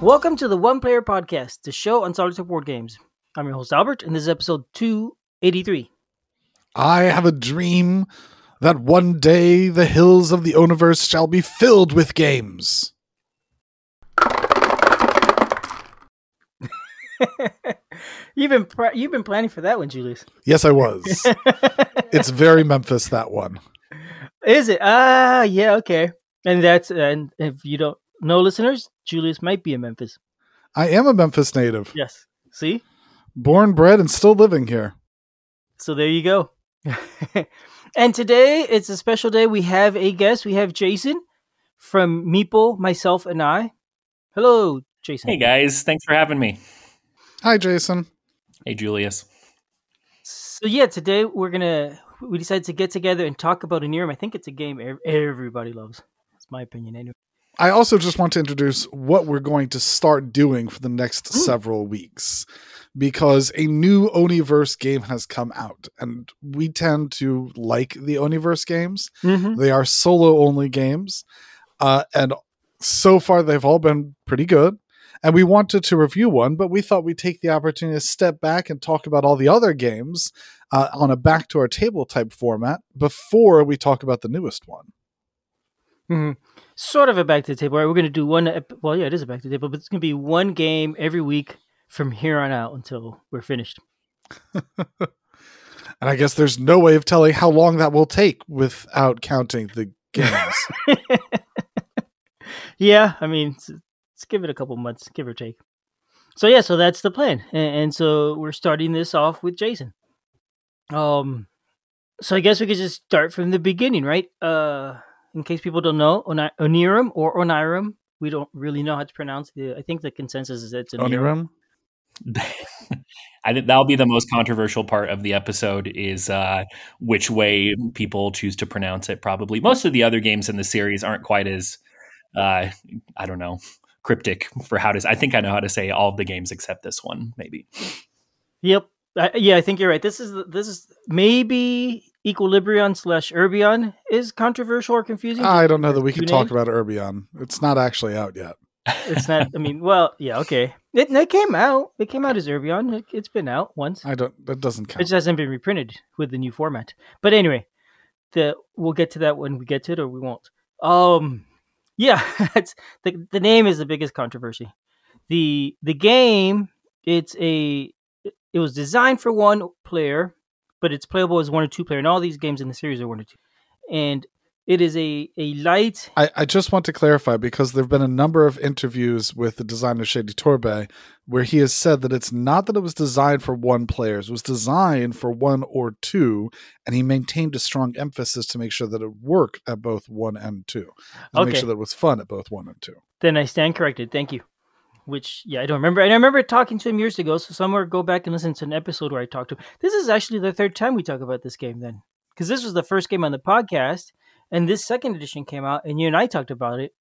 Welcome to the One Player Podcast, the show on solitaire board games. I'm your host Albert, and this is episode 283. I have a dream that one day the hills of the universe shall be filled with games. you've been pr- you've been planning for that one, Julius. Yes, I was. it's very Memphis that one. Is it? Ah, yeah, okay. And that's and if you don't know, listeners, Julius might be in Memphis. I am a Memphis native. Yes. See, born, bred, and still living here. So there you go. and today it's a special day. We have a guest. We have Jason from Meeple, myself, and I. Hello, Jason. Hey guys, thanks for having me. Hi, Jason. Hey, Julius. So yeah, today we're gonna we decided to get together and talk about a Onirim. I think it's a game everybody loves. That's my opinion, anyway. I also just want to introduce what we're going to start doing for the next several weeks because a new Oniverse game has come out, and we tend to like the Oniverse games. Mm-hmm. They are solo only games, uh, and so far they've all been pretty good and we wanted to review one, but we thought we'd take the opportunity to step back and talk about all the other games uh, on a back to our table type format before we talk about the newest one. Mm-hmm. Sort of a back to the table. Right? We're going to do one. Well, yeah, it is a back to the table, but it's going to be one game every week from here on out until we're finished. and I guess there's no way of telling how long that will take without counting the games. yeah, I mean, let's give it a couple months, give or take. So yeah, so that's the plan, and, and so we're starting this off with Jason. Um, so I guess we could just start from the beginning, right? Uh, in case people don't know, Oni- Onirim or Onirum. we don't really know how to pronounce it. I think the consensus is that it's Onirum. I think that'll be the most controversial part of the episode is uh, which way people choose to pronounce it. Probably most of the other games in the series aren't quite as uh, I don't know cryptic for how to. I think I know how to say all of the games except this one, maybe. Yep. I, yeah, I think you're right. This is this is maybe Equilibrion slash Urbion is controversial or confusing. I don't know that we can talk about Urbion. It's not actually out yet. it's not. I mean, well, yeah, okay. It, it came out. It came out as Urbion. It, has been out once. I don't. That doesn't count. It just hasn't been reprinted with the new format. But anyway, the we'll get to that when we get to it, or we won't. Um, yeah, the the name is the biggest controversy. the The game, it's a it was designed for one player, but it's playable as one or two player. And all these games in the series are one or two. And it is a, a light. I, I just want to clarify because there have been a number of interviews with the designer Shadi Torbey where he has said that it's not that it was designed for one player, it was designed for one or two, and he maintained a strong emphasis to make sure that it worked at both one and two. To okay. make sure that it was fun at both one and two. Then I stand corrected. Thank you. Which yeah, I don't remember. And I remember talking to him years ago, so somewhere go back and listen to an episode where I talked to him. This is actually the third time we talk about this game then. Because this was the first game on the podcast and this second edition came out, and you and I talked about it,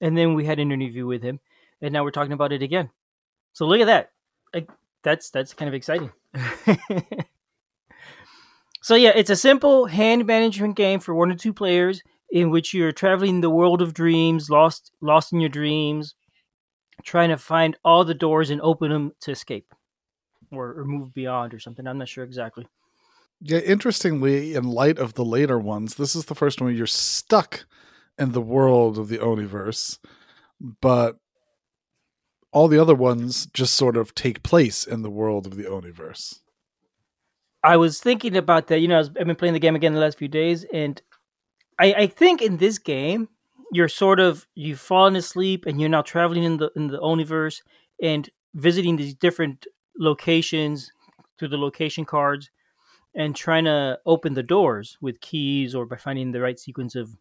and then we had an interview with him, and now we're talking about it again. So look at that. Like, that's that's kind of exciting. so yeah, it's a simple hand management game for one or two players in which you're traveling the world of dreams, lost lost in your dreams, trying to find all the doors and open them to escape or, or move beyond or something. I'm not sure exactly. Yeah, interestingly, in light of the later ones, this is the first one you're stuck in the world of the Oniverse, but all the other ones just sort of take place in the world of the Oniverse. I was thinking about that. You know, I've been playing the game again the last few days, and I, I think in this game you're sort of you've fallen asleep and you're now traveling in the in the Oniverse and visiting these different locations through the location cards and trying to open the doors with keys or by finding the right sequence of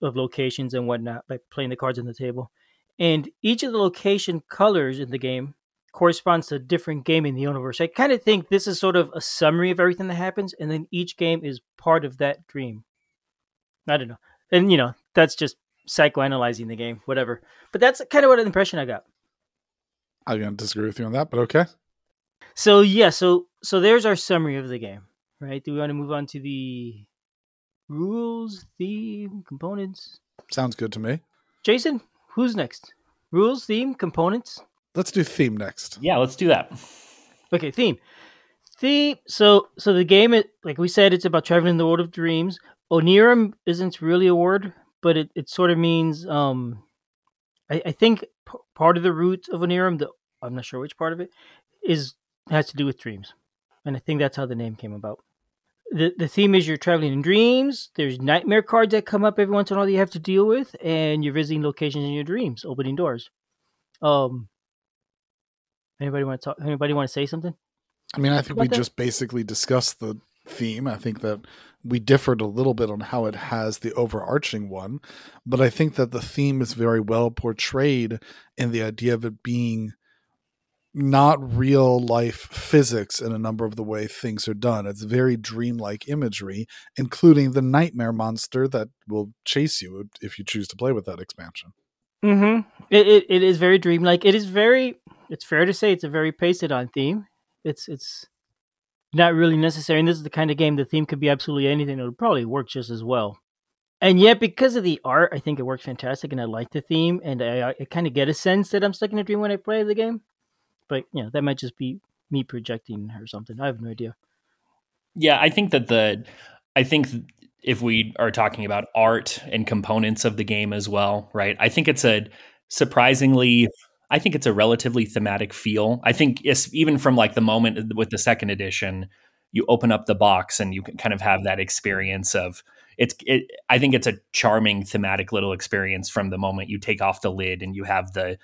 of locations and whatnot by playing the cards on the table. And each of the location colors in the game corresponds to a different game in the universe. I kind of think this is sort of a summary of everything that happens, and then each game is part of that dream. I don't know. And, you know, that's just psychoanalyzing the game, whatever. But that's kind of what an impression I got. I'm going to disagree with you on that, but okay. So yeah, so so there's our summary of the game, right? Do we want to move on to the rules, theme, components? Sounds good to me. Jason, who's next? rules, theme, components. Let's do theme next. Yeah, let's do that. Okay, theme. Theme. So, so the game, it, like we said, it's about traveling the world of dreams. Onirim isn't really a word, but it, it sort of means. Um, I, I think p- part of the root of Onirim, the I'm not sure which part of it, is has to do with dreams, and I think that's how the name came about. the The theme is you're traveling in dreams. There's nightmare cards that come up every once in a while that you have to deal with, and you're visiting locations in your dreams, opening doors. Um, anybody want to talk? Anybody want to say something? I mean, I think we that? just basically discussed the theme. I think that we differed a little bit on how it has the overarching one, but I think that the theme is very well portrayed in the idea of it being not real life physics in a number of the way things are done. It's very dreamlike imagery, including the nightmare monster that will chase you if you choose to play with that expansion. Mm-hmm. It, it it is very dreamlike. It is very. It's fair to say it's a very pasted on theme. It's it's not really necessary. And this is the kind of game the theme could be absolutely anything. It'll probably work just as well. And yet, because of the art, I think it works fantastic, and I like the theme, and I, I kind of get a sense that I'm stuck in a dream when I play the game. But you know, that might just be me projecting or something. I have no idea. Yeah, I think that the I think if we are talking about art and components of the game as well, right? I think it's a surprisingly I think it's a relatively thematic feel. I think even from like the moment with the second edition, you open up the box and you can kind of have that experience of it's it, I think it's a charming thematic little experience from the moment you take off the lid and you have the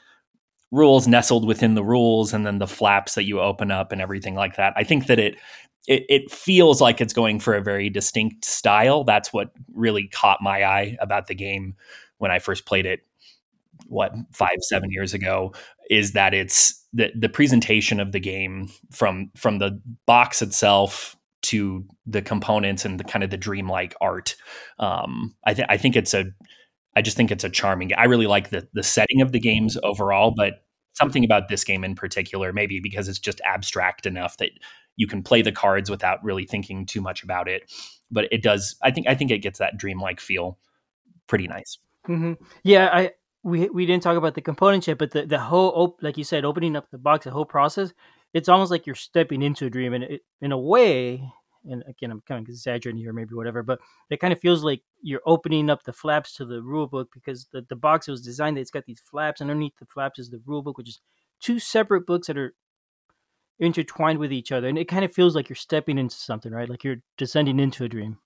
rules nestled within the rules and then the flaps that you open up and everything like that. I think that it it, it feels like it's going for a very distinct style. That's what really caught my eye about the game when I first played it. What five seven years ago is that it's the the presentation of the game from from the box itself to the components and the kind of the dreamlike art. Um, I think I think it's a I just think it's a charming. I really like the the setting of the games overall, but something about this game in particular, maybe because it's just abstract enough that you can play the cards without really thinking too much about it. But it does. I think. I think it gets that dreamlike feel. Pretty nice. Mm-hmm. Yeah, I we we didn't talk about the components yet, but the the whole op- like you said, opening up the box, the whole process, it's almost like you're stepping into a dream, and it, in a way, and again, I'm kind of exaggerating here, maybe whatever, but it kind of feels like you're opening up the flaps to the rule book because the the box was designed that it's got these flaps, and underneath the flaps is the rule book, which is two separate books that are intertwined with each other, and it kind of feels like you're stepping into something, right? Like you're descending into a dream.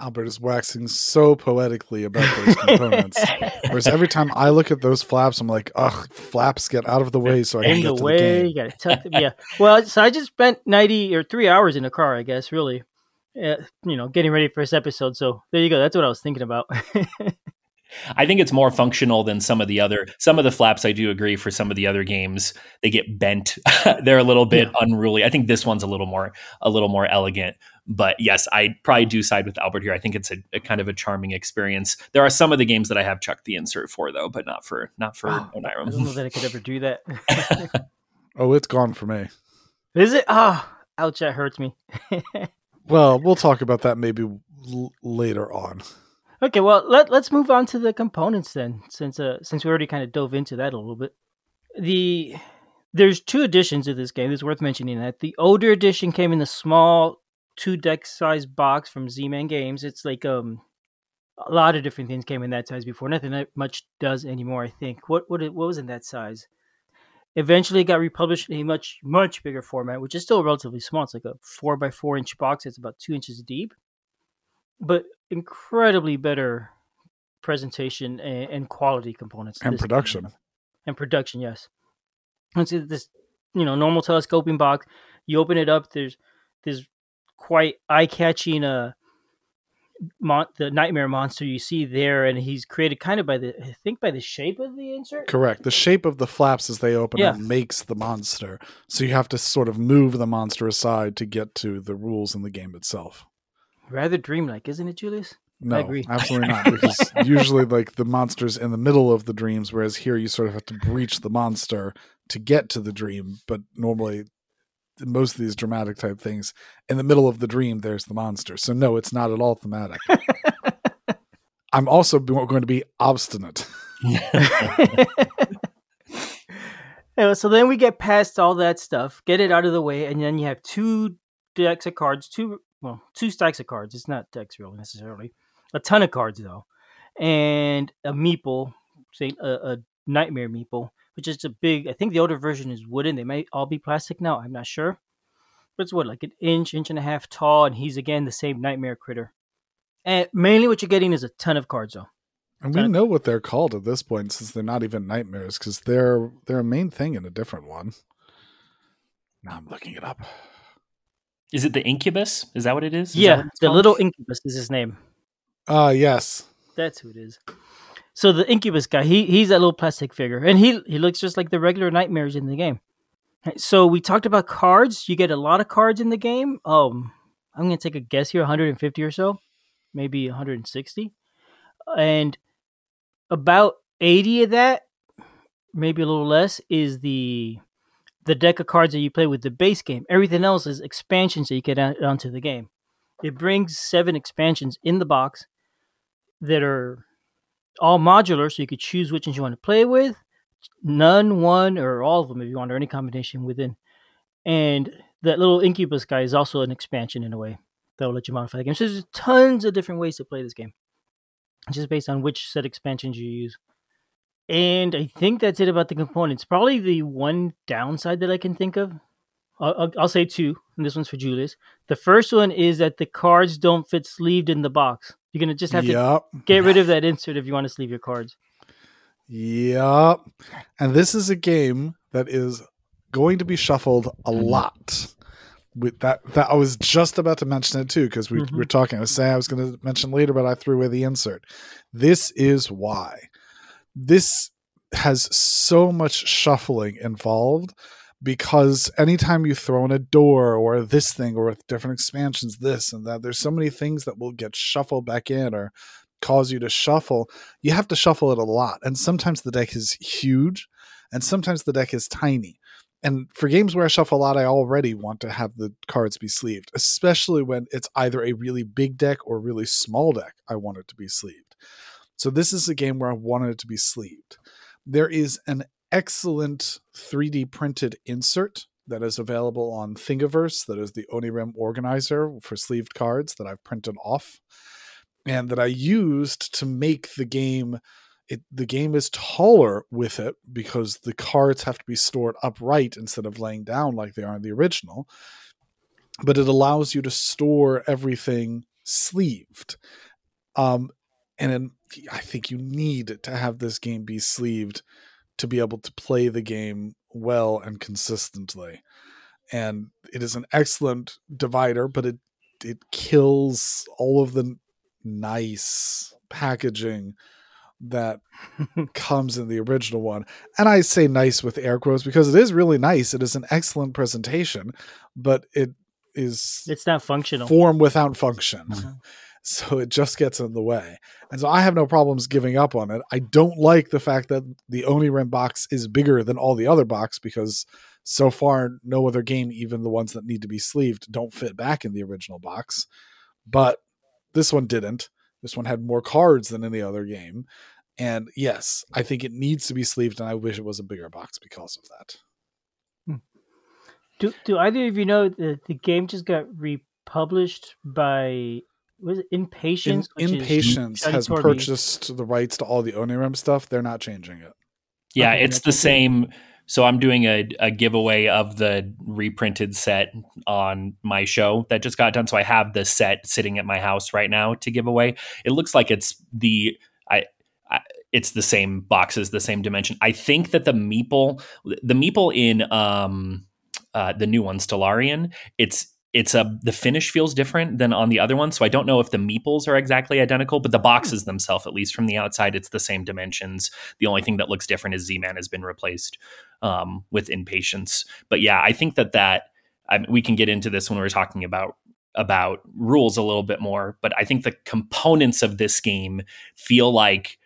Albert is waxing so poetically about those components. Whereas every time I look at those flaps, I'm like, ugh, flaps get out of the way so I can in get the to way. the game. You gotta tuck them. Yeah. Well, so I just spent ninety or three hours in the car. I guess really, uh, you know, getting ready for this episode. So there you go. That's what I was thinking about. I think it's more functional than some of the other. Some of the flaps, I do agree. For some of the other games, they get bent. They're a little bit unruly. I think this one's a little more, a little more elegant. But yes, I probably do side with Albert here. I think it's a, a kind of a charming experience. There are some of the games that I have chucked the insert for, though, but not for not for Oh, I don't know that I could ever do that. Oh, it's gone for me. Is it? Ah, ouch! That hurts me. Well, we'll talk about that maybe l- later on. Okay, well let let's move on to the components then, since uh since we already kind of dove into that a little bit. The there's two editions of this game. It's worth mentioning that the older edition came in the small two deck size box from Z-Man Games. It's like um a lot of different things came in that size before. Nothing that much does anymore. I think. What what it, what was in that size? Eventually, it got republished in a much much bigger format, which is still relatively small. It's like a four by four inch box. It's about two inches deep, but incredibly better presentation and, and quality components And production. and production. Yes, it's this you know normal telescoping box. You open it up. There's there's quite eye catching uh mon- the nightmare monster you see there, and he's created kind of by the I think by the shape of the insert. Correct. The shape of the flaps as they open Yeah. up makes the monster. So you have to sort of move the monster aside to get to the rules in the game itself. Rather dreamlike, isn't it, Julius? No, agree. absolutely not. Because usually, like the monster's in the middle of the dreams, whereas here you sort of have to breach the monster to get to the dream. But normally, in most of these dramatic type things, in the middle of the dream, there's the monster. So no, it's not at all thematic. I'm also going to be obstinate. So then we get past all that stuff, get it out of the way, and then you have two decks of cards, two well, two stacks of cards. It's not decks really necessarily. A ton of cards though, and a meeple, say a, a nightmare meeple, which is a big. I think the older version is wooden. They might all be plastic now. I'm not sure, but it's what like an inch, inch and a half tall, and he's again the same nightmare critter. And mainly, what you're getting is a ton of cards though. And we know what they're called at this point, since they're not even nightmares, because they're they're a main thing in a different one. Now I'm looking it up. Is it the incubus? Is that what it is? is yeah, the called? little incubus is his name. Uh yes. That's who it is. So the incubus guy, he he's that little plastic figure, and he he looks just like the regular nightmares in the game. So we talked about cards. You get a lot of cards in the game. Um, I'm gonna take a guess here, 150 or so, maybe 160, and about 80 of that, maybe a little less, is the the deck of cards that you play with the base game. Everything else is expansions that you get onto the game. It brings seven expansions in the box that are all modular, so you could choose which ones you want to play with. None, one, or all of them if you want, or any combination within. And that little incubus guy is also an expansion in a way that will let you modify the game. So there's tons of different ways to play this game, just based on which set expansions you use. And I think that's it about the components. Probably the one downside that I can think of. I'll, I'll, I'll say two, and this one's for Julius. The first one is that the cards don't fit sleeved in the box. You're gonna just have to get rid of that insert if you want to sleeve your cards. Yep. And this is a game that is going to be shuffled a Mm-hmm. lot. With that, that I was just about to mention it too because we Mhm. were talking. I was saying I was going to mention later, but I threw away the insert. This is why. This has so much shuffling involved because anytime you throw in a door or this thing or with different expansions, this and that, there's so many things that will get shuffled back in or cause you to shuffle. You have to shuffle it a lot. And sometimes the deck is huge and sometimes the deck is tiny. And for games where I shuffle a lot, I already want to have the cards be sleeved, especially when it's either a really big deck or really small deck. I want it to be sleeved. So this is a game where I wanted it to be sleeved. There is an excellent 3D printed insert that is available on Thingiverse, that is the Onirim organizer for sleeved cards that I've printed off and that I used to make the game it the game is taller with it because the cards have to be stored upright instead of laying down like they are in the original. But it allows you to store everything sleeved. Um and then I think you need to have this game be sleeved to be able to play the game well and consistently. And it is an excellent divider, but it it kills all of the nice packaging that comes in the original one. And I say nice with air quotes because it is really nice. It is an excellent presentation, but it is It's not functional. form without function. Mhm. So it just gets in the way. And so I have no problems giving up on it. I don't like the fact that the Onirim box is bigger than all the other box because so far no other game, even the ones that need to be sleeved, don't fit back in the original box. But this one didn't. This one had more cards than any other game. And yes, I think it needs to be sleeved, and I wish it was a bigger box because of that. Hmm. Do do either of you know that the game just got republished by was it In, Impatience? which Impatience has Torbey. purchased the rights to all the Onirim stuff. They're not changing it. Yeah, Okay, it's the okay. same. So I'm doing a, a giveaway of the reprinted set on my show that just got done. So I have the set sitting at my house right now to give away. It looks like it's the I, I it's the same boxes, the same dimension. I think that the meeple, the meeple in um uh, the new one, Stellarion, it's it's a the finish feels different than on the other one. So I don't know if the meeples are exactly identical, but the boxes themselves, at least from the outside, it's the same dimensions. The only thing that looks different is Z-Man has been replaced um, with Impatience. But yeah, I think that that I we can get into this when we're talking about about rules a little bit more. But I think the components of this game feel like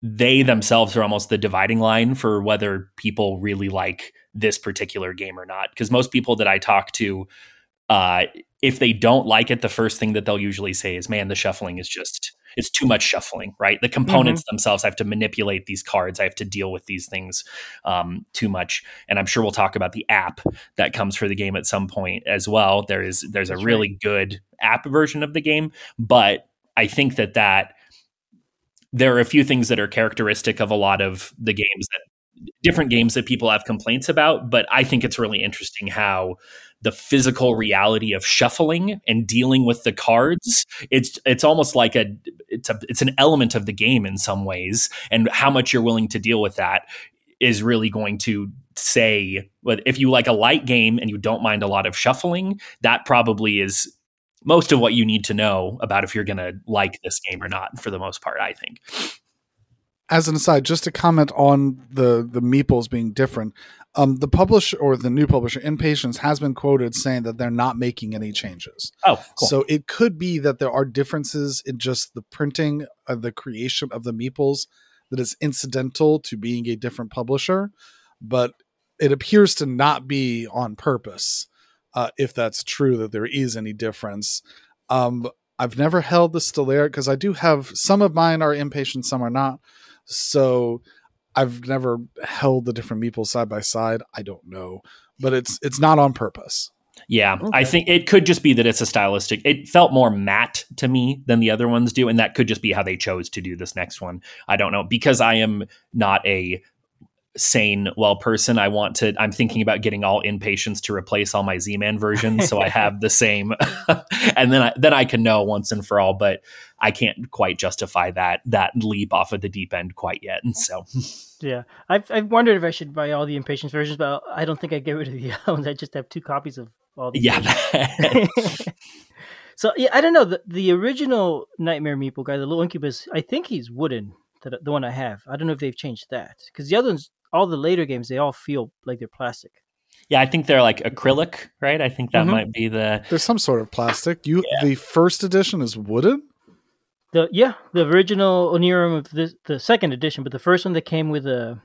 they themselves are almost the dividing line for whether people really like this particular game or not. Because most people that I talk to uh, if they don't like it, the first thing that they'll usually say is, "Man, the shuffling is just it's too much shuffling." Right? The components mm-hmm. themselves I have to manipulate these cards. I have to deal with these things um, too much. And I'm sure we'll talk about the app that comes for the game at some point as well. There is there's That's a really right. good app version of the game, but I think that that there are a few things that are characteristic of a lot of the games that different games that people have complaints about, but I think it's really interesting how the physical reality of shuffling and dealing with the cards it's it's almost like a it's a it's an element of the game in some ways and how much you're willing to deal with that is really going to say but if you like a light game and you don't mind a lot of shuffling that probably is most of what you need to know about if you're going to like this game or not for the most part i think as an aside, just to comment on the the meeples being different, um, the publisher or the new publisher, Impatience, has been quoted saying that they're not making any changes. Oh, cool. so it could be that there are differences in just the printing of the creation of the meeples that is incidental to being a different publisher, but it appears to not be on purpose. Uh, if that's true, that there is any difference. Um, I've never held the Stellarion because I do have some of mine are impatient, some are not. So I've never held the different meeples side by side. I don't know, but it's it's not on purpose. Yeah, okay. I think it could just be that it's a stylistic. It felt more matte to me than the other ones do, and that could just be how they chose to do this next one. I don't know because I am not a sane well person i want to i'm thinking about getting all Impatience to replace all my z-man versions so i have the same. And then i then i can know once and for all but i can't quite justify that that leap off of the deep end quite yet and so. Yeah. I've, I've wondered if i should buy all the Impatience versions but i don't think i get rid of the other ones. I just have two copies of all the yeah. so yeah i don't know. The, the original nightmare meeple guy the little incubus i think he's wooden the, the one i have. I don't know if they've changed that because the other ones all the later games they all feel like they're plastic. Yeah, I think they're like acrylic, right? I think that mm-hmm. might be the. There's some sort of plastic. You yeah. the first edition is wooden. The yeah, the original Onirum of the the second edition, but the first one that came with the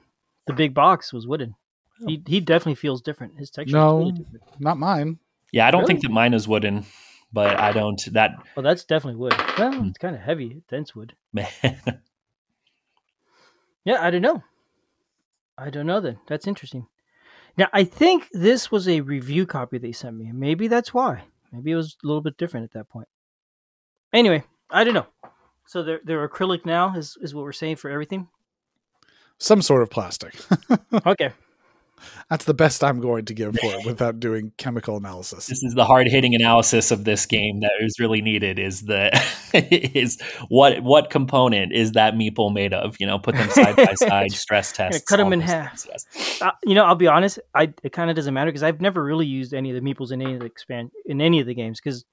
the big box was wooden. Oh. He he definitely feels different. His texture. No, really not mine. Yeah, I don't really? think that mine is wooden, but I don't that. Well, that's definitely wood. Well, hmm. it's kind of heavy, dense wood. yeah, I don't know. I don't know then. That's interesting. Now, I think this was a review copy they sent me. Maybe that's why. Maybe it was a little bit different at that point. Anyway, I don't know. So they're, they're acrylic now, is, is what we're saying for everything? Some sort of plastic. okay. That's the best I'm going to give for it without doing chemical analysis. This is the hard hitting analysis of this game that is really needed. Is the is what what component is that meeple made of? You know, put them side by side, stress test, cut them in half. Uh, you know, I'll be honest. I it kind of doesn't matter because I've never really used any of the meeples in any of the expand in any of the games because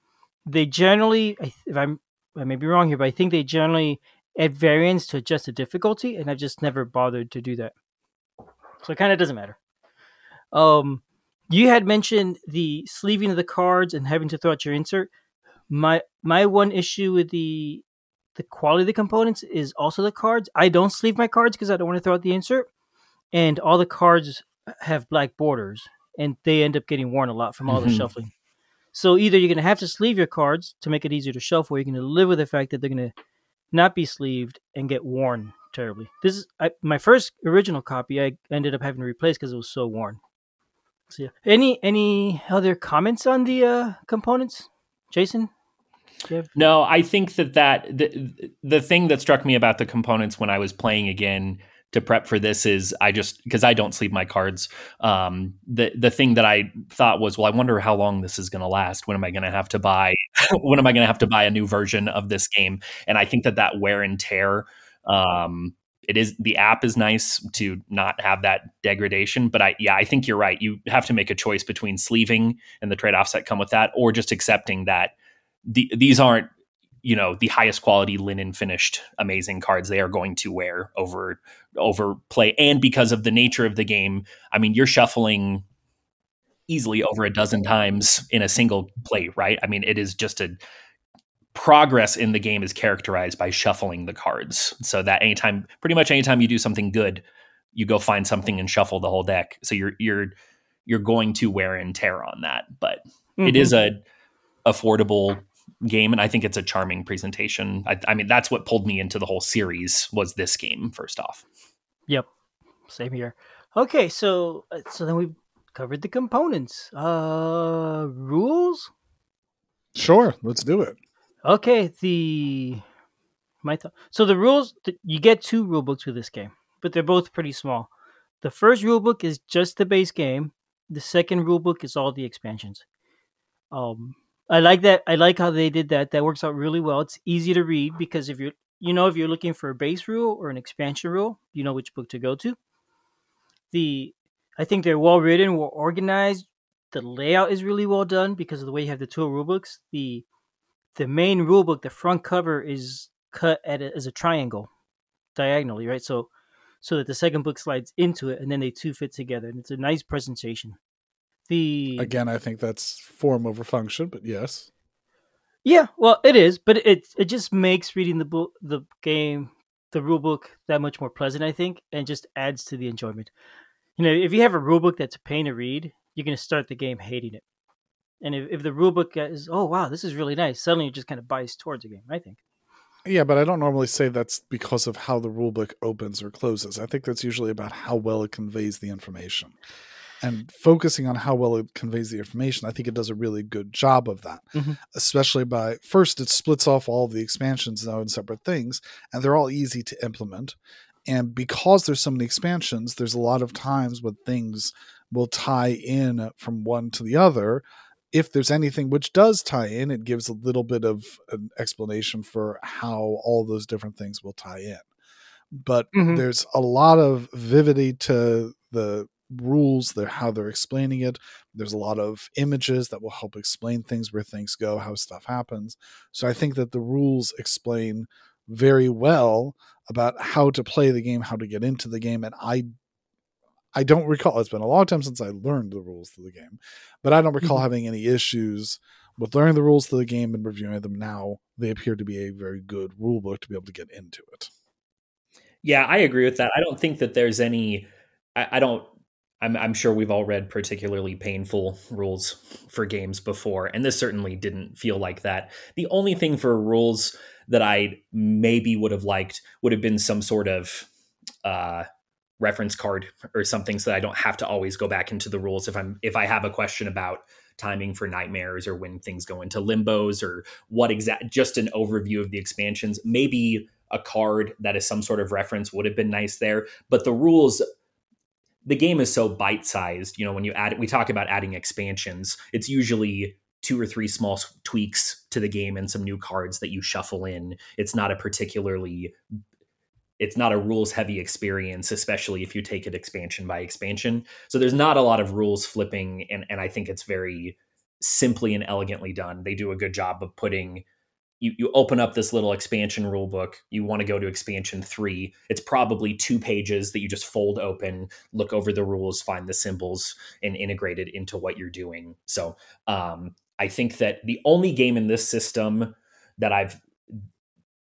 they generally, if I'm I may be wrong here, but I think they generally add variants to adjust the difficulty, and I've just never bothered to do that. So it kind of doesn't matter. Um, you had mentioned the sleeving of the cards and having to throw out your insert. My my one issue with the the quality of the components is also the cards. I don't sleeve my cards because I don't want to throw out the insert, and all the cards have black borders, and they end up getting worn a lot from all mm-hmm. the shuffling. So either you're going to have to sleeve your cards to make it easier to shuffle, or you're going to live with the fact that they're going to not be sleeved and get worn terribly. This is I, my first original copy. I ended up having to replace because it was so worn. So, yeah. Any any other comments on the uh, components, Jason? No, I think that that the, the thing that struck me about the components when I was playing again to prep for this is I just because I don't sleep my cards. Um, the the thing that I thought was, well, I wonder how long this is going to last. When am I going to have to buy? when am I going to have to buy a new version of this game? And I think that that wear and tear um, it is the app is nice to not have that degradation but i yeah i think you're right. You have to make a choice between sleeving and the trade-offs that come with that or just accepting that the, these aren't you know the highest quality linen finished amazing cards they are going to wear over over play. And because of the nature of the game i mean you're shuffling easily over a dozen times in a single play right? I mean it is just a progress in the game is characterized by shuffling the cards. So that anytime, pretty much anytime you do something good, you go find something and shuffle the whole deck. So you're you're you're going to wear and tear on that. But It is a affordable game, and I think it's a charming presentation. I, I mean, that's what pulled me into the whole series was this game. First off, Yep. Same here. Okay, so uh, so then we've covered the components. Uh rules? Sure, let's do it. Okay, the my th- so the rules th- you get two rule books for this game, but they're both pretty small. The first rule book is just the base game. The second rule book is all the expansions. Um I like that. I like how they did that. That works out really well. It's easy to read because if you're you know if you're looking for a base rule or an expansion rule, you know which book to go to. The I think they're well written, well organized. The layout is really well done because of the way you have the two rule books. The the main rule book, the front cover is cut at a, as a triangle, diagonally, right? So so that the second book slides into it, and then they two fit together, and it's a nice presentation. The Again, I think that's form over function, but yes. Yeah, well, it is, but it it just makes reading the book, the game, the rule book that much more pleasant, I think, and just adds to the enjoyment. You know, if you have a rule book that's a pain to read, you're going to start the game hating it. And if, if the rule book is, oh wow, this is really nice, suddenly you just kind of bias towards the game. I think. Yeah, but I don't normally say that's because of how the rulebook opens or closes. I think that's usually about how well it conveys the information. And focusing on how well it conveys the information, I think it does a really good job of that. Mhm. Especially by first, it splits off all of the expansions now in separate things, and they're all easy to implement. And because there's so many expansions, there's a lot of times when things will tie in from one to the other if there's anything which does tie in, it gives a little bit of an explanation for how all those different things will tie in. But Mhm. there's a lot of vividity to the rules, they're how they're explaining it. There's a lot of images that will help explain things where things go, how stuff happens. So I think that the rules explain very well about how to play the game, how to get into the game, and I I don't recall. It's been a long time since I learned the rules to the game, but I don't recall Mhm. having any issues with learning the rules to the game and reviewing them. Now they appear to be a very good rule book to be able to get into it. Yeah, I agree with that. I don't think that there's any. I, I don't. I'm, I'm sure we've all read particularly painful rules for games before, and this certainly didn't feel like that. The only thing for rules that I maybe would have liked would have been some sort of uh, reference card or something, so that I don't have to always go back into the rules if I'm if I have a question about timing for nightmares or when things go into limbos or what exact just an overview of the expansions. Maybe a card that is some sort of reference would have been nice there but the rules the game is so bite-sized you know when you add we talk about adding expansions it's usually two or three small tweaks to the game and some new cards that you shuffle in. It's not a particularly it's not a rules heavy experience especially if you take it expansion by expansion. So there's not a lot of rules flipping and, and i think it's very simply and elegantly done. They do a good job of putting you, you open up this little expansion rule book you want to go to expansion three. It's probably two pages that you just fold open look over the rules find the symbols and integrate it into what you're doing. So um, i think that the only game in this system that i've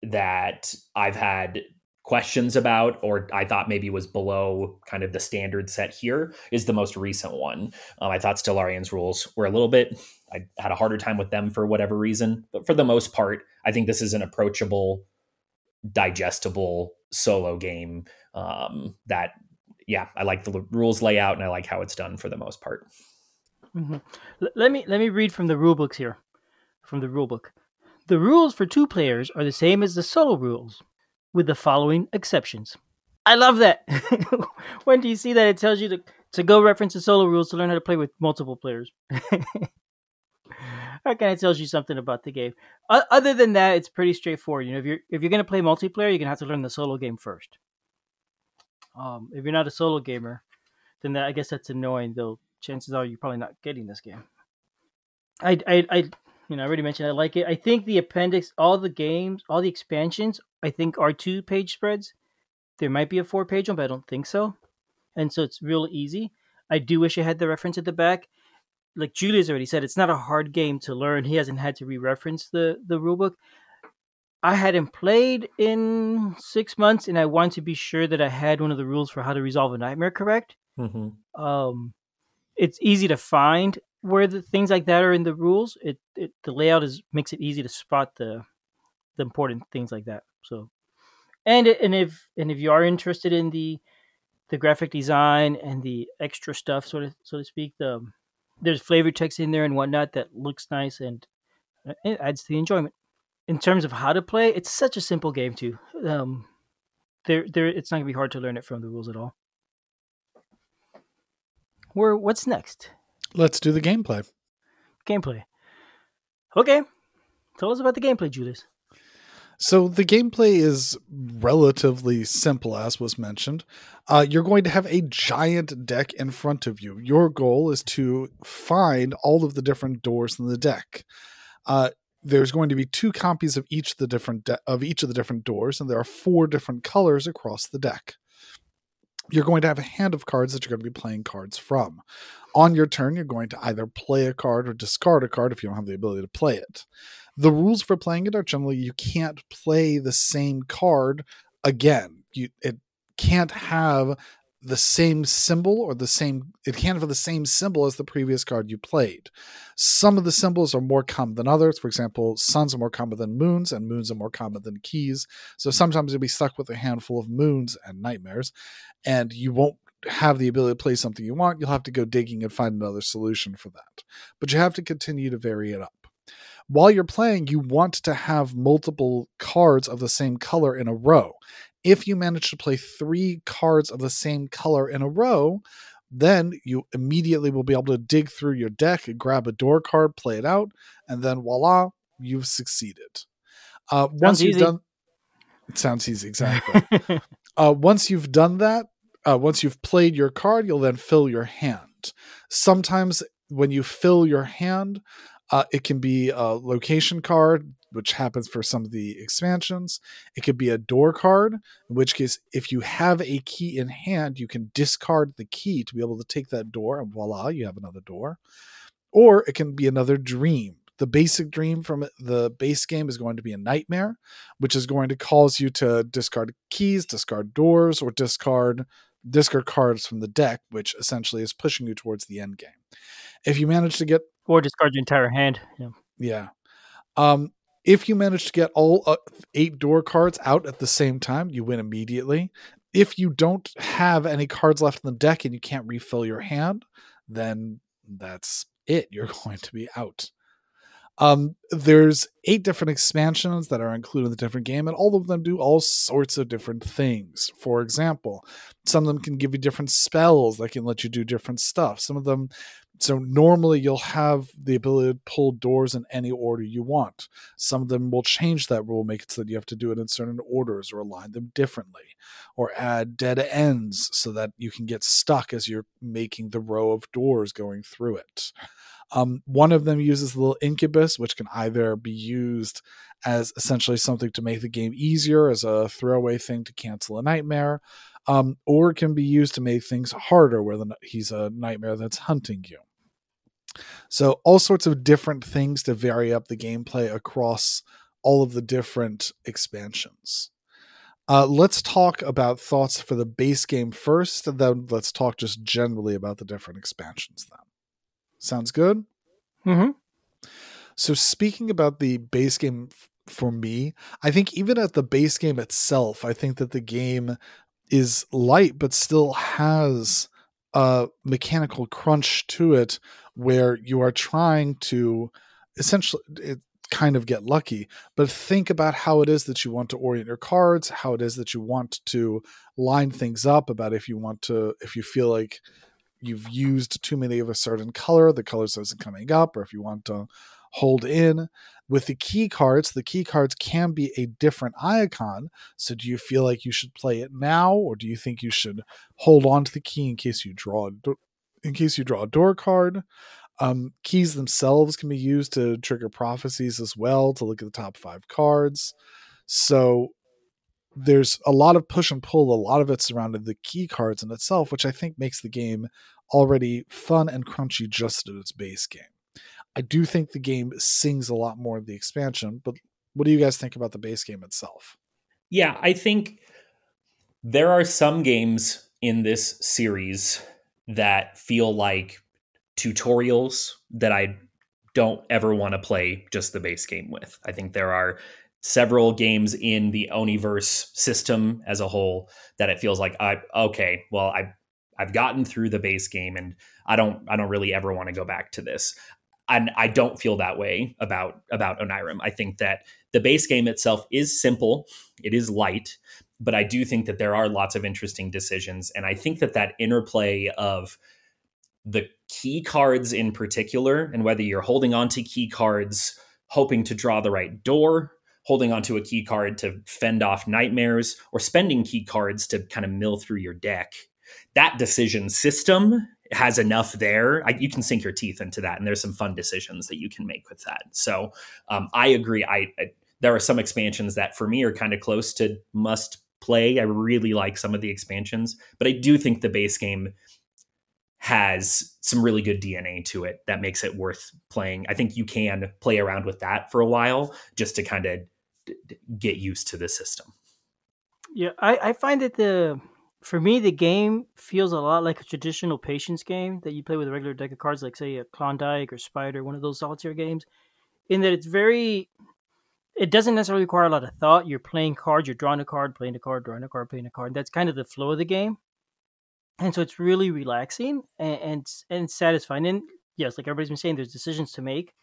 that i've had questions about or i thought maybe was below kind of the standard set here is the most recent one um, i thought stellarion's rules were a little bit i had a harder time with them for whatever reason but for the most part i think this is an approachable digestible solo game um, that yeah i like the l- rules layout and i like how it's done for the most part Mhm. L- let me let me read from the rule books here, from the rule book. The rules for two players are the same as the solo rules, with the following exceptions. I love that. when do you see that? It tells you to to go reference the solo rules to learn how to play with multiple players. that kind of tells you something about the game. Other than that, it's pretty straightforward. You know, if you're if you're gonna play multiplayer, you're gonna have to learn the solo game first. Um, if you're not a solo gamer, then that, I guess that's annoying. Though chances are you're probably not getting this game. I, I, I, you know, I already mentioned I like it. I think the appendix, all the games, all the expansions, I think are two page spreads. There might be a four page one, but I don't think so. And so it's real easy. I do wish I had the reference at the back. Like Julius already said, it's not a hard game to learn. He hasn't had to re-reference the the rulebook. I hadn't played in six months, and I wanted to be sure that I had one of the rules for how to resolve a nightmare correct. mm-hmm. Um, it's easy to find where the things like that are in the rules. It, it the layout is makes it easy to spot the the important things like that. So, and and if and if you are interested in the the graphic design and the extra stuff, sort of so to speak, the there's flavor text in there and whatnot that looks nice and uh, it adds to the enjoyment. In terms of how to play, it's such a simple game too. Um, there, there, it's not gonna be hard to learn it from the rules at all. Where, what's next? Let's do the gameplay. Gameplay. Okay, tell us about the gameplay, Julius. So the gameplay is relatively simple, as was mentioned. Uh, you're going to have a giant deck in front of you. Your goal is to find all of the different doors in the deck. Uh, there's going to be two copies of each of the different de- of each of the different doors, and there are four different colors across the deck. You're going to have a hand of cards that you're going to be playing cards from. On your turn, you're going to either play a card or discard a card if you don't have the ability to play it. The rules for playing it are generally you can't play the same card again. You it can't have the same symbol or the same it can't have the same symbol as the previous card you played. Some of the symbols are more common than others. For example, suns are more common than moons, and moons are more common than keys. So sometimes you'll be stuck with a handful of moons and nightmares, and you won't have the ability to play something you want. You'll have to go digging and find another solution for that. But you have to continue to vary it up while you're playing, you want to have multiple cards of the same color in a row. If you manage to play three cards of the same color in a row, then you immediately will be able to dig through your deck, and grab a door card, play it out, and then voila, you've succeeded. Uh, once you've done, it sounds easy, exactly. uh, once you've done that, uh, once you've played your card, you'll then fill your hand. Sometimes when you fill your hand, uh, it can be a location card, which happens for some of the expansions. It could be a door card, in which case, if you have a key in hand, you can discard the key to be able to take that door, and voila, you have another door. Or it can be another dream. The basic dream from the base game is going to be a nightmare, which is going to cause you to discard keys, discard doors, or discard discard cards from the deck, which essentially is pushing you towards the end game. If you manage to get or discard your entire hand. Yeah. Yeah. Um, if you manage to get all uh, eight door cards out at the same time, you win immediately. If you don't have any cards left in the deck and you can't refill your hand, then that's it. You're going to be out. Um, there's eight different expansions that are included in the different game, and all of them do all sorts of different things. For example, some of them can give you different spells that can let you do different stuff. Some of them so normally you'll have the ability to pull doors in any order you want. Some of them will change that rule, make it so that you have to do it in certain orders or align them differently, or add dead ends so that you can get stuck as you're making the row of doors going through it. Um, one of them uses the little incubus, which can either be used as essentially something to make the game easier, as a throwaway thing to cancel a nightmare, um, or it can be used to make things harder where the, he's a nightmare that's hunting you. So, all sorts of different things to vary up the gameplay across all of the different expansions. Uh, let's talk about thoughts for the base game first, and then let's talk just generally about the different expansions. Then, sounds good. Mm-hmm. So, speaking about the base game f- for me, I think even at the base game itself, I think that the game is light but still has a mechanical crunch to it where you are trying to essentially it, kind of get lucky. But think about how it is that you want to orient your cards how it is that you want to line things up about if you want to if you feel like you've used too many of a certain color the colors isn't coming up or if you want to hold in with the key cards, the key cards can be a different icon. So do you feel like you should play it now, or do you think you should hold on to the key in case you draw in case you draw a door card? Um, keys themselves can be used to trigger prophecies as well to look at the top five cards. So there's a lot of push and pull. A lot of it surrounded the key cards in itself, which I think makes the game already fun and crunchy just at its base game. I do think the game sings a lot more of the expansion, but what do you guys think about the base game itself? Yeah, I think there are some games in this series that feel like tutorials that I don't ever want to play just the base game with. I think there are several games in the Oniverse system as a whole that it feels like I okay, well I I've gotten through the base game and I don't I don't really ever want to go back to this. And I don't feel that way about about Onirim. I think that the base game itself is simple, it is light, but I do think that there are lots of interesting decisions and I think that that interplay of the key cards in particular and whether you're holding on to key cards hoping to draw the right door holding onto a key card to fend off nightmares or spending key cards to kind of mill through your deck. That decision system has enough there. I, you can sink your teeth into that, and there's some fun decisions that you can make with that. So um, I agree. I, I there are some expansions that for me are kind of close to must play. I really like some of the expansions, but I do think the base game has some really good DNA to it that makes it worth playing. I think you can play around with that for a while just to kind of get used to the system. Yeah, I, I find that the for me the game feels a lot like a traditional patience game that you play with a regular deck of cards, like say a Klondike or Spider, one of those solitaire games. In that it's very, it doesn't necessarily require a lot of thought. You're playing cards, you're drawing a card, playing a card, drawing a card, playing a card. That's kind of the flow of the game, and so it's really relaxing and and, and satisfying. And yes, like everybody's been saying, there's decisions to make,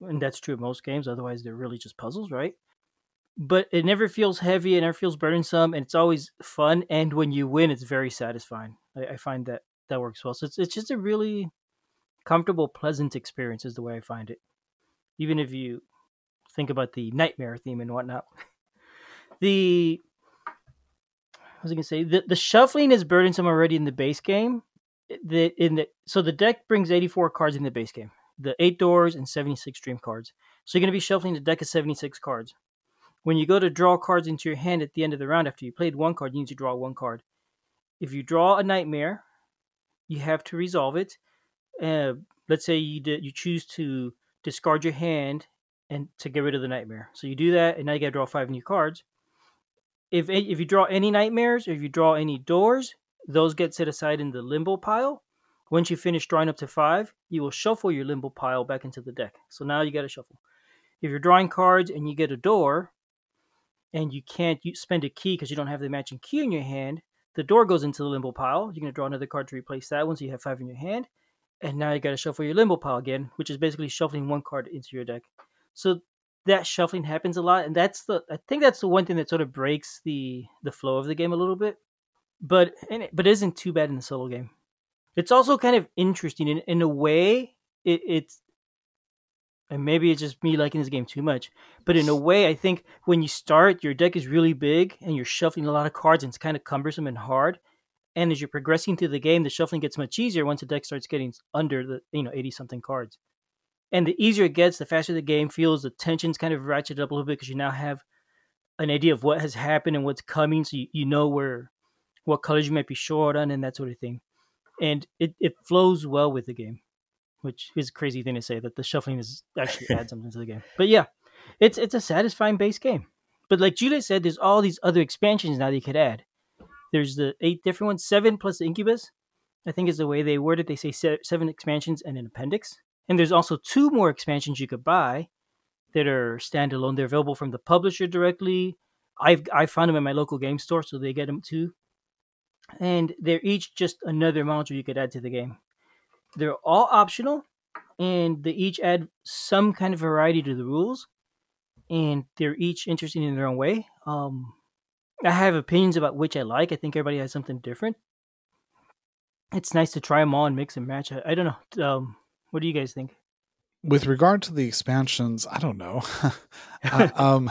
and that's true of most games. Otherwise, they're really just puzzles, right? But it never feels heavy. It never feels burdensome, and it's always fun. And when you win, it's very satisfying. I, I find that that works well. So it's it's just a really comfortable, pleasant experience, is the way I find it. Even if you think about the nightmare theme and whatnot. the I was gonna say the, the shuffling is burdensome already in the base game. The in the so the deck brings 84 cards in the base game. The eight doors and 76 dream cards. So you're gonna be shuffling the deck of 76 cards. When you go to draw cards into your hand at the end of the round after you played one card, you need to draw one card. If you draw a nightmare, you have to resolve it. Uh, let's say you you choose to discard your hand and to get rid of the nightmare. So you do that, and now you got to draw five new cards. If if you draw any nightmares or if you draw any doors, those get set aside in the limbo pile. Once you finish drawing up to five, you will shuffle your limbo pile back into the deck. So now you got to shuffle. If you're drawing cards and you get a door, and you can't spend a key because you don't have the matching key in your hand, the door goes into the limbo pile. You're going to draw another card to replace that one, so you have five in your hand. And now you got to shuffle your limbo pile again, which is basically shuffling one card into your deck. So that shuffling happens a lot, and that's the I think that's the one thing that sort of breaks the the flow of the game a little bit. But it, but it isn't too bad in the solo game. It's also kind of interesting in in a way. It, it's and maybe it's just me liking this game too much. But in a way, I think when you start, your deck is really big and you're shuffling a lot of cards and it's kind of cumbersome and hard. And as you're progressing through the game, the shuffling gets much easier once the deck starts getting under the you know 80 something cards. And the easier it gets, the faster the game feels. The tension's kind of ratcheted up a little bit because you now have an idea of what has happened and what's coming, so you, you know where what colors you might be short on and that sort of thing. And it, it flows well with the game which is a crazy thing to say that the shuffling is actually adds something to the game. But yeah, it's it's a satisfying base game. But like Julia said, there's all these other expansions now that you could add. There's the eight different ones, seven plus the Incubus. I think is the way they word it. They say seven expansions and an appendix. And there's also two more expansions you could buy that are standalone. They're available from the publisher directly. I've I found them at my local game store, so they get them too. And they're each just another module you could add to the game. They're all optional, and they each add some kind of variety to the rules, and they're each interesting in their own way. Um, I have opinions about which I like. I think everybody has something different. It's nice to try them all and mix and match. I, I don't know. Um, what do you guys think? With regard to the expansions, I don't know. I, um,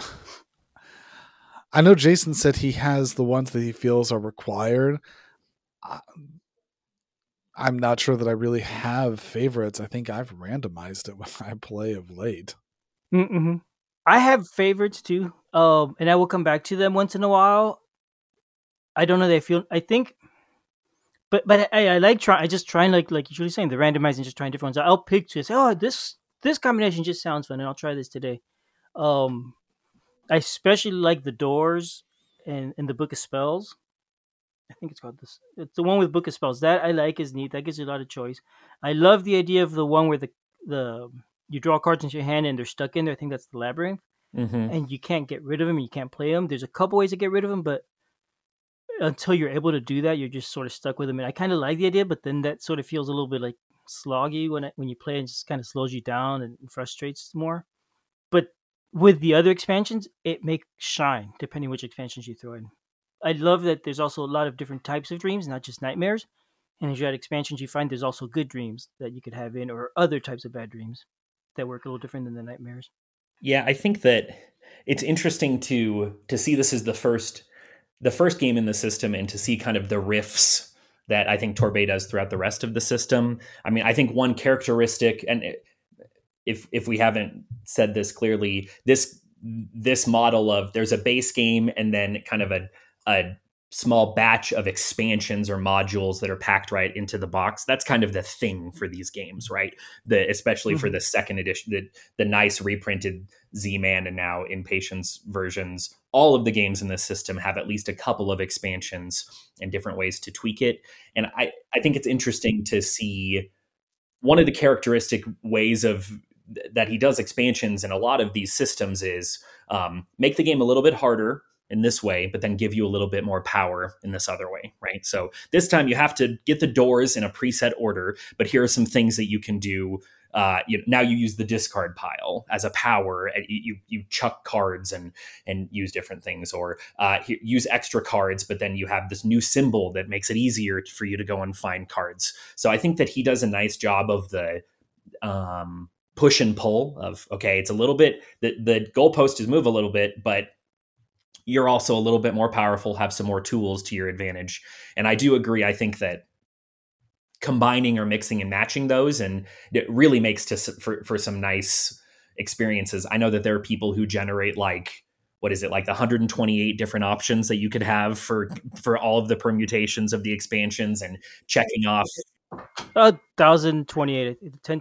I know Jason said he has the ones that he feels are required. I'm not sure that I really have favorites. I think I've randomized it when I play of late. Mm-hmm. I have favorites too, um, and I will come back to them once in a while. I don't know. They feel. I think, but but I, I like try. I just trying like like you're saying the randomizing, just trying different ones. I'll pick two. Say, oh, this this combination just sounds fun, and I'll try this today. Um, I especially like the doors and in the book of spells I think it's called this. It's the one with Book of Spells. That I like is neat. That gives you a lot of choice. I love the idea of the one where the the you draw cards into your hand and they're stuck in there. I think that's the labyrinth, Mm-hmm. and you can't get rid of them. You can't play them. There's a couple ways to get rid of them, but until you're able to do that, you're just sort of stuck with them. And I kind of like the idea, but then that sort of feels a little bit like sloggy when it, when you play and just kind of slows you down and frustrates more. But with the other expansions, it makes shine depending which expansions you throw in. I love that there's also a lot of different types of dreams, not just nightmares. And as you add expansions, you find there's also good dreams that you could have in, or other types of bad dreams that work a little different than the nightmares. Yeah, I think that it's interesting to to see this as the first the first game in the system and to see kind of the riffs that I think Torbey does throughout the rest of the system. I mean, I think one characteristic and if if we haven't said this clearly, this this model of there's a base game and then kind of a a small batch of expansions or modules that are packed right into the box. That's kind of the thing for these games, right? The especially for Mhm. the second edition, the the nice reprinted Z-Man and now Impatience versions. All of the games in this system have at least a couple of expansions and different ways to tweak it. And I, I think it's interesting to see one of the characteristic ways of that he does expansions in a lot of these systems is um, make the game a little bit harder in this way, but then give you a little bit more power in this other way, right? So this time you have to get the doors in a preset order, but here are some things that you can do. Uh, you now you use the discard pile as a power. And you, you you chuck cards and and use different things, or uh, use extra cards. But then you have this new symbol that makes it easier for you to go and find cards. So I think that he does a nice job of the um, push and pull of okay, it's a little bit the the goalpost is move a little bit, but you're also a little bit more powerful, have some more tools to your advantage. And I do agree. I think that combining or mixing and matching those and it really makes to for, for some nice experiences. I know that there are people who generate like what is it like the 128 different options that you could have for for all of the permutations of the expansions and checking off Uh, 1028, 10,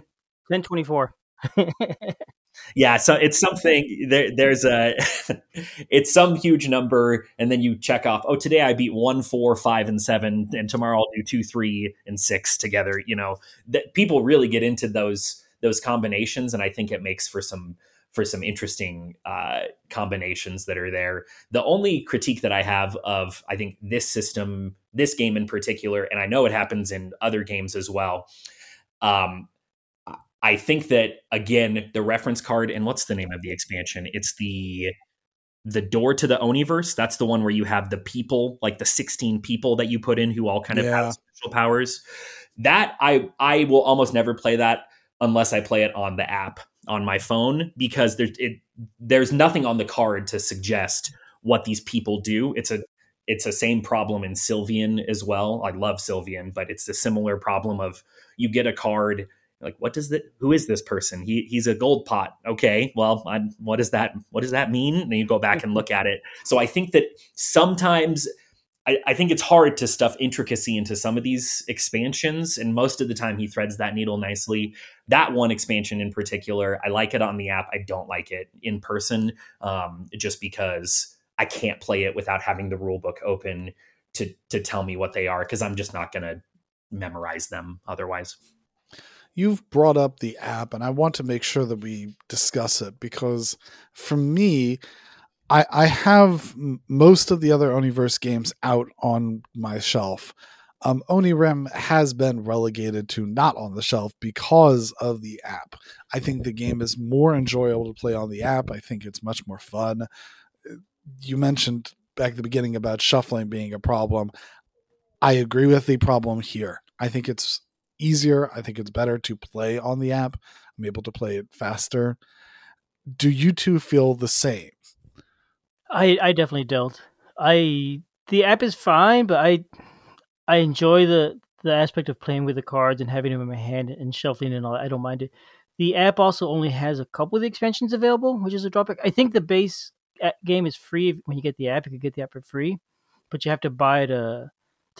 1024. yeah so it's something there, there's a it's some huge number and then you check off oh today i beat one four five and seven and tomorrow i'll do two three and six together you know? That people really get into those those combinations and i think it makes for some for some interesting uh, combinations that are there. The only critique that i have of i think this system this game in particular and i know it happens in other games as well um, I think that again, the reference card and what's the name of the expansion? It's the the door to the Oniverse. That's the one where you have the people, like the 16 people that you put in who all kind of Yeah. have special powers. That I I will almost never play that unless I play it on the app on my phone because there's it there's nothing on the card to suggest what these people do. It's a it's a same problem in Sylvion as well. I love Sylvion, but it's a similar problem of you get a card like what does that who is this person? He he's a gold pot. Okay well I, what does that what does that mean? And then you go back and look at it. So i think that sometimes I, I think it's hard to stuff intricacy into some of these expansions and most of the time he threads that needle nicely. That one expansion in particular i like it on the app. I don't like it in person um, just because i can't play it without having the rule book open to to tell me what they are because i'm just not going to memorize them otherwise You've brought up the app, and I want to make sure that we discuss it because for me, I, I have most of the other Oniverse games out on my shelf. Um, Onirim has been relegated to not on the shelf because of the app. I think the game is more enjoyable to play on the app. I think it's much more fun. You mentioned back at the beginning about shuffling being a problem. I agree with the problem here. I think it's easier. I think it's better to play on the app. I'm able to play it faster. Do you two feel the same? I I definitely don't. I the app is fine, but I I enjoy the the aspect of playing with the cards and having them in my hand and shuffling and all. I don't mind it. The app also only has a couple of the expansions available, which is a drawback. I think the base game is free when you get the app. You could get the app for free, but you have to buy it uh,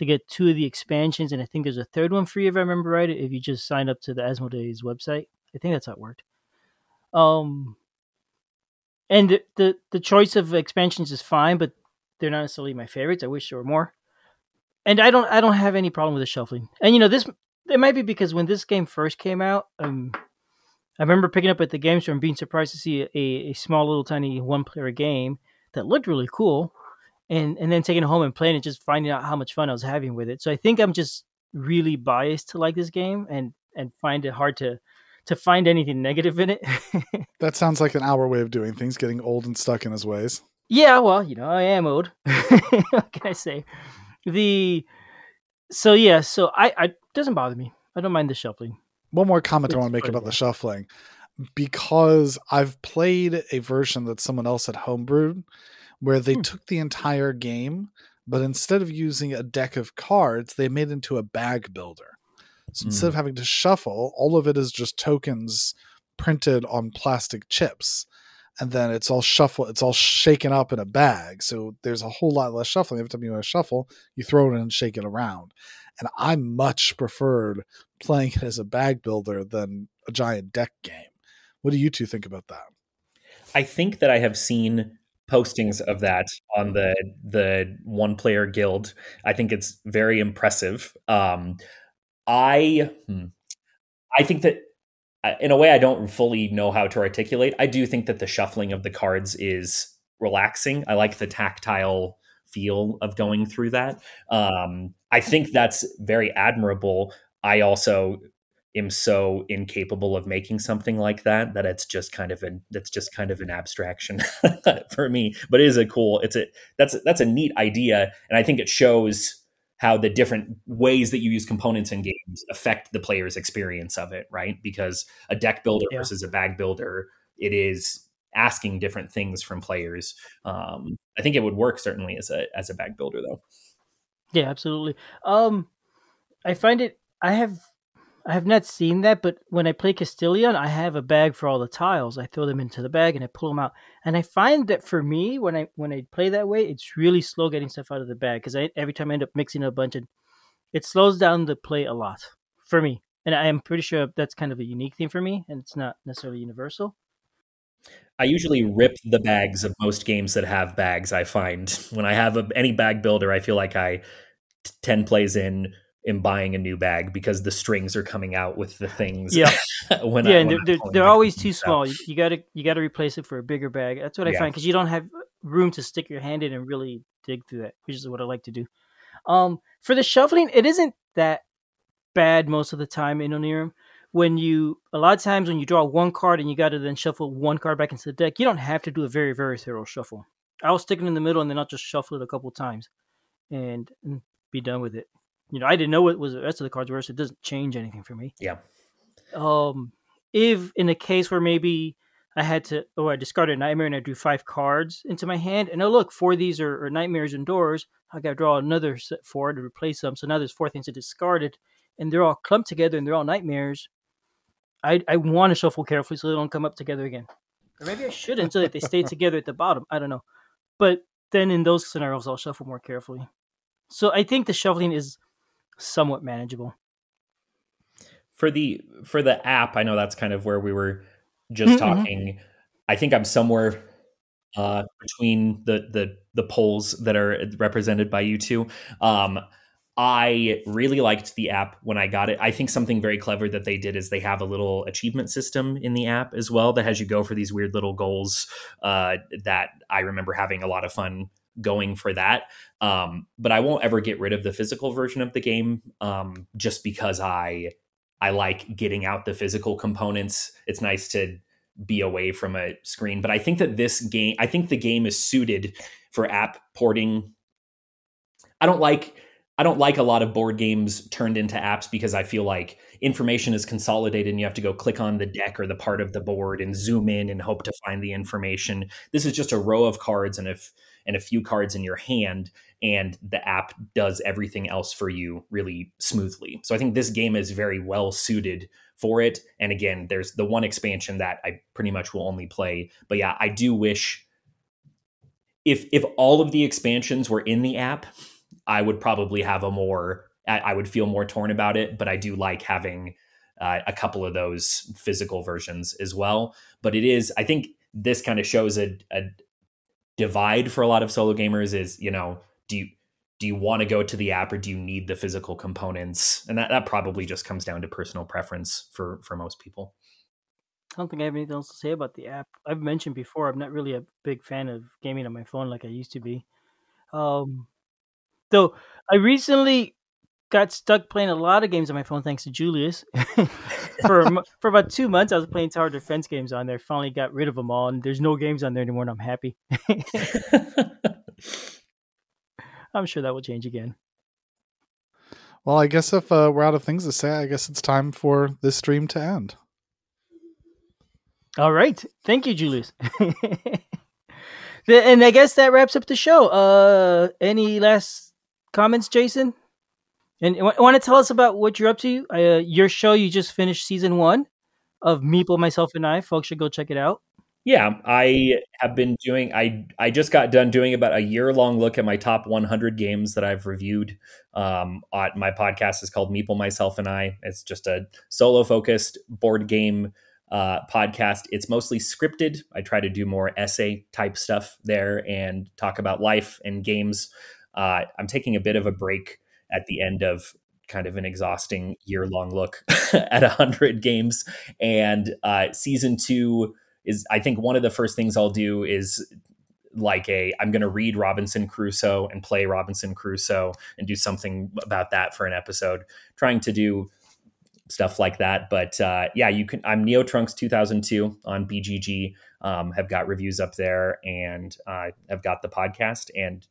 to get two of the expansions, and I think there's a third one free if I remember right. If you just sign up to the Asmodee's website, I think that's how it worked. Um, and the, the the choice of expansions is fine, but they're not necessarily my favorites. I wish there were more. and I don't I don't have any problem with the shuffling. And you know this it might be because when this game first came out, um, I remember picking up at the game store and being surprised to see a, a small little tiny one player game that looked really cool, and and then taking it home and playing it, just finding out how much fun I was having with it. So I think I'm just really biased to like this game and and find it hard to to find anything negative in it. that sounds like an our way of doing things, getting old and stuck in his ways. Yeah, well, you know, I am old. what can I say? The so yeah, so I I doesn't bother me. I don't mind the shuffling. One more comment it's I want to make about the shuffling. Because I've played a version that someone else had homebrewed where they hmm. took the entire game, but instead of using a deck of cards, they made into a bag builder. So mm. instead of hmm. having to shuffle, all of it is just tokens printed on plastic chips. And then it's all shuffle, it's all shaken up in a bag. So there's a whole lot less shuffling. Every time you want to shuffle, you throw it in and shake it around. And I much preferred playing it as a bag builder than a giant deck game. What do you two think about that? I think that I have seen postings of that on the the one player guild. I think it's very impressive. Um, I hmm, I think that in a way I don't fully know how to articulate. I do think that the shuffling of the cards is relaxing. I like the tactile feel of going through that. Um, I think that's very admirable. I also am so incapable of making something like that that it's just kind of an that's just kind of an abstraction for me. But it is a cool. It's a that's that's a neat idea, and I think it shows how the different ways that you use components in games affect the player's experience of it, right? Because a deck builder yeah. versus a bag builder, it is asking different things from players. Um, I think it would work certainly as a as a bag builder though. Yeah, absolutely. Um, I find it. I have I have not seen that, but when I play Castellion, I have a bag for all the tiles. I throw them into the bag and I pull them out. And I find that for me, when I when I play that way, it's really slow getting stuff out of the bag because every time I end up mixing a bunch of, it slows down the play a lot for me. And I am pretty sure that's kind of a unique thing for me, and it's not necessarily universal. I usually rip the bags of most games that have bags. I find when I have a, any bag builder, I feel like I ten plays in in buying a new bag because the strings are coming out with the things. Yeah, when yeah, I, and they're, they're, they're always too small. You, gotta you gotta replace it for a bigger bag. That's what I yeah. find because you don't have room to stick your hand in and really dig through that, which is what I like to do. Um, for the shuffling, it isn't that bad most of the time in Onirim. When you a lot of times when you draw one card and you got to then shuffle one card back into the deck, you don't have to do a very very thorough shuffle. I'll stick it in the middle and then I'll just shuffle it a couple times and, and be done with it you know, I didn't know what was the rest of the cards were, so it doesn't change anything for me. Yeah. Um, if in a case where maybe I had to, oh, I discarded a nightmare and I drew five cards into my hand, and oh look, four of these are, are nightmares and doors. I got to draw another set four to replace them. So now there's four things I discarded, and they're all clumped together and they're all nightmares. I I want to shuffle carefully so they don't come up together again, or maybe I shouldn't so that they stay together at the bottom. I don't know, but then in those scenarios I'll shuffle more carefully. So I think the shuffling is somewhat manageable. For the for the app, I know that's kind of where we were just mm-hmm. talking. I think I'm somewhere uh, between the the the poles that are represented by you two. Um, I really liked the app when I got it. I think something very clever that they did is they have a little achievement system in the app as well that has you go for these weird little goals uh, that I remember having a lot of fun going for that. Um, but I won't ever get rid of the physical version of the game um, just because I I like getting out the physical components. It's nice to be away from a screen, but I think that this game, I think the game is suited for app porting. I don't like I don't like a lot of board games turned into apps because I feel like information is consolidated and you have to go click on the deck or the part of the board and zoom in and hope to find the information. This is just a row of cards and if and a few cards in your hand and the app does everything else for you really smoothly. So I think this game is very well suited for it. And again, there's the one expansion that I pretty much will only play. But yeah, I do wish if if all of the expansions were in the app, I would probably have a more I would feel more torn about it, but I do like having uh, a couple of those physical versions as well. But it is, I think, this kind of shows a, a, divide for a lot of solo gamers is you know do you do you want to go to the app or do you need the physical components? And that, that probably just comes down to personal preference for for most people. I don't think I have anything else to say about the app. I've mentioned before I'm not really a big fan of gaming on my phone like I used to be. Um, though I recently got stuck playing a lot of games on my phone thanks to Julius. for for about two months, I was playing tower defense games on there. Finally, got rid of them all, and there's no games on there anymore. And I'm happy. I'm sure that will change again. Well, I guess if uh, we're out of things to say, I guess it's time for this stream to end. All right. Thank you, Julius. and I guess that wraps up the show. Uh, any last comments, Jason? And I want to tell us about what you're up to? Uh, your show, you just finished season one of Meeple, Myself, and I. Folks should go check it out. Yeah, I have been doing. I I just got done doing about a year long look at my top 100 games that I've reviewed. Um, on, my podcast is called Meeple, Myself, and I. It's just a solo focused board game uh, podcast. It's mostly scripted. I try to do more essay type stuff there and talk about life and games. Uh, I'm taking a bit of a break at the end of kind of an exhausting year long look at 100 games. And uh, season two is, I think, one of the first things I'll do is like a I'm going to read Robinson Crusoe and play Robinson Crusoe and do something about that for an episode. Trying to do stuff like that. But uh, yeah, you can. I'm Neo Trunks 2002 on BGG. Um, have got reviews up there and uh, have got the podcast. And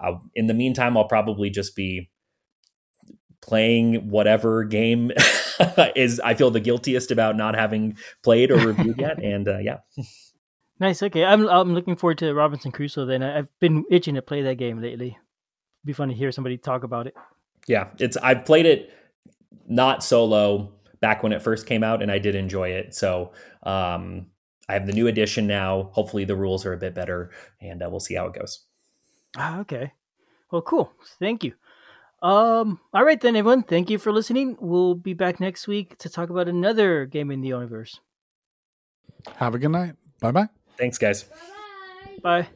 uh, in the meantime, I'll probably just be playing whatever game is I feel the guiltiest about not having played or reviewed yet. And uh, yeah. Nice. Okay, I'm I'm looking forward to Robinson Crusoe. Then I've been itching to play that game lately. It'd be fun to hear somebody talk about it. Yeah, it's I've played it not solo back when it first came out, and I did enjoy it. So um, I have the new edition now. Hopefully, the rules are a bit better, and uh, we'll see how it goes. Ah, okay. Well, cool. Thank you. Um, all right then, everyone. Thank you for listening. We'll be back next week to talk about another game in the Oniverse. Have a good night. Bye bye. Thanks, guys. Bye bye.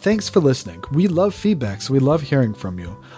Thanks for listening. We love feedback, so we love hearing from you.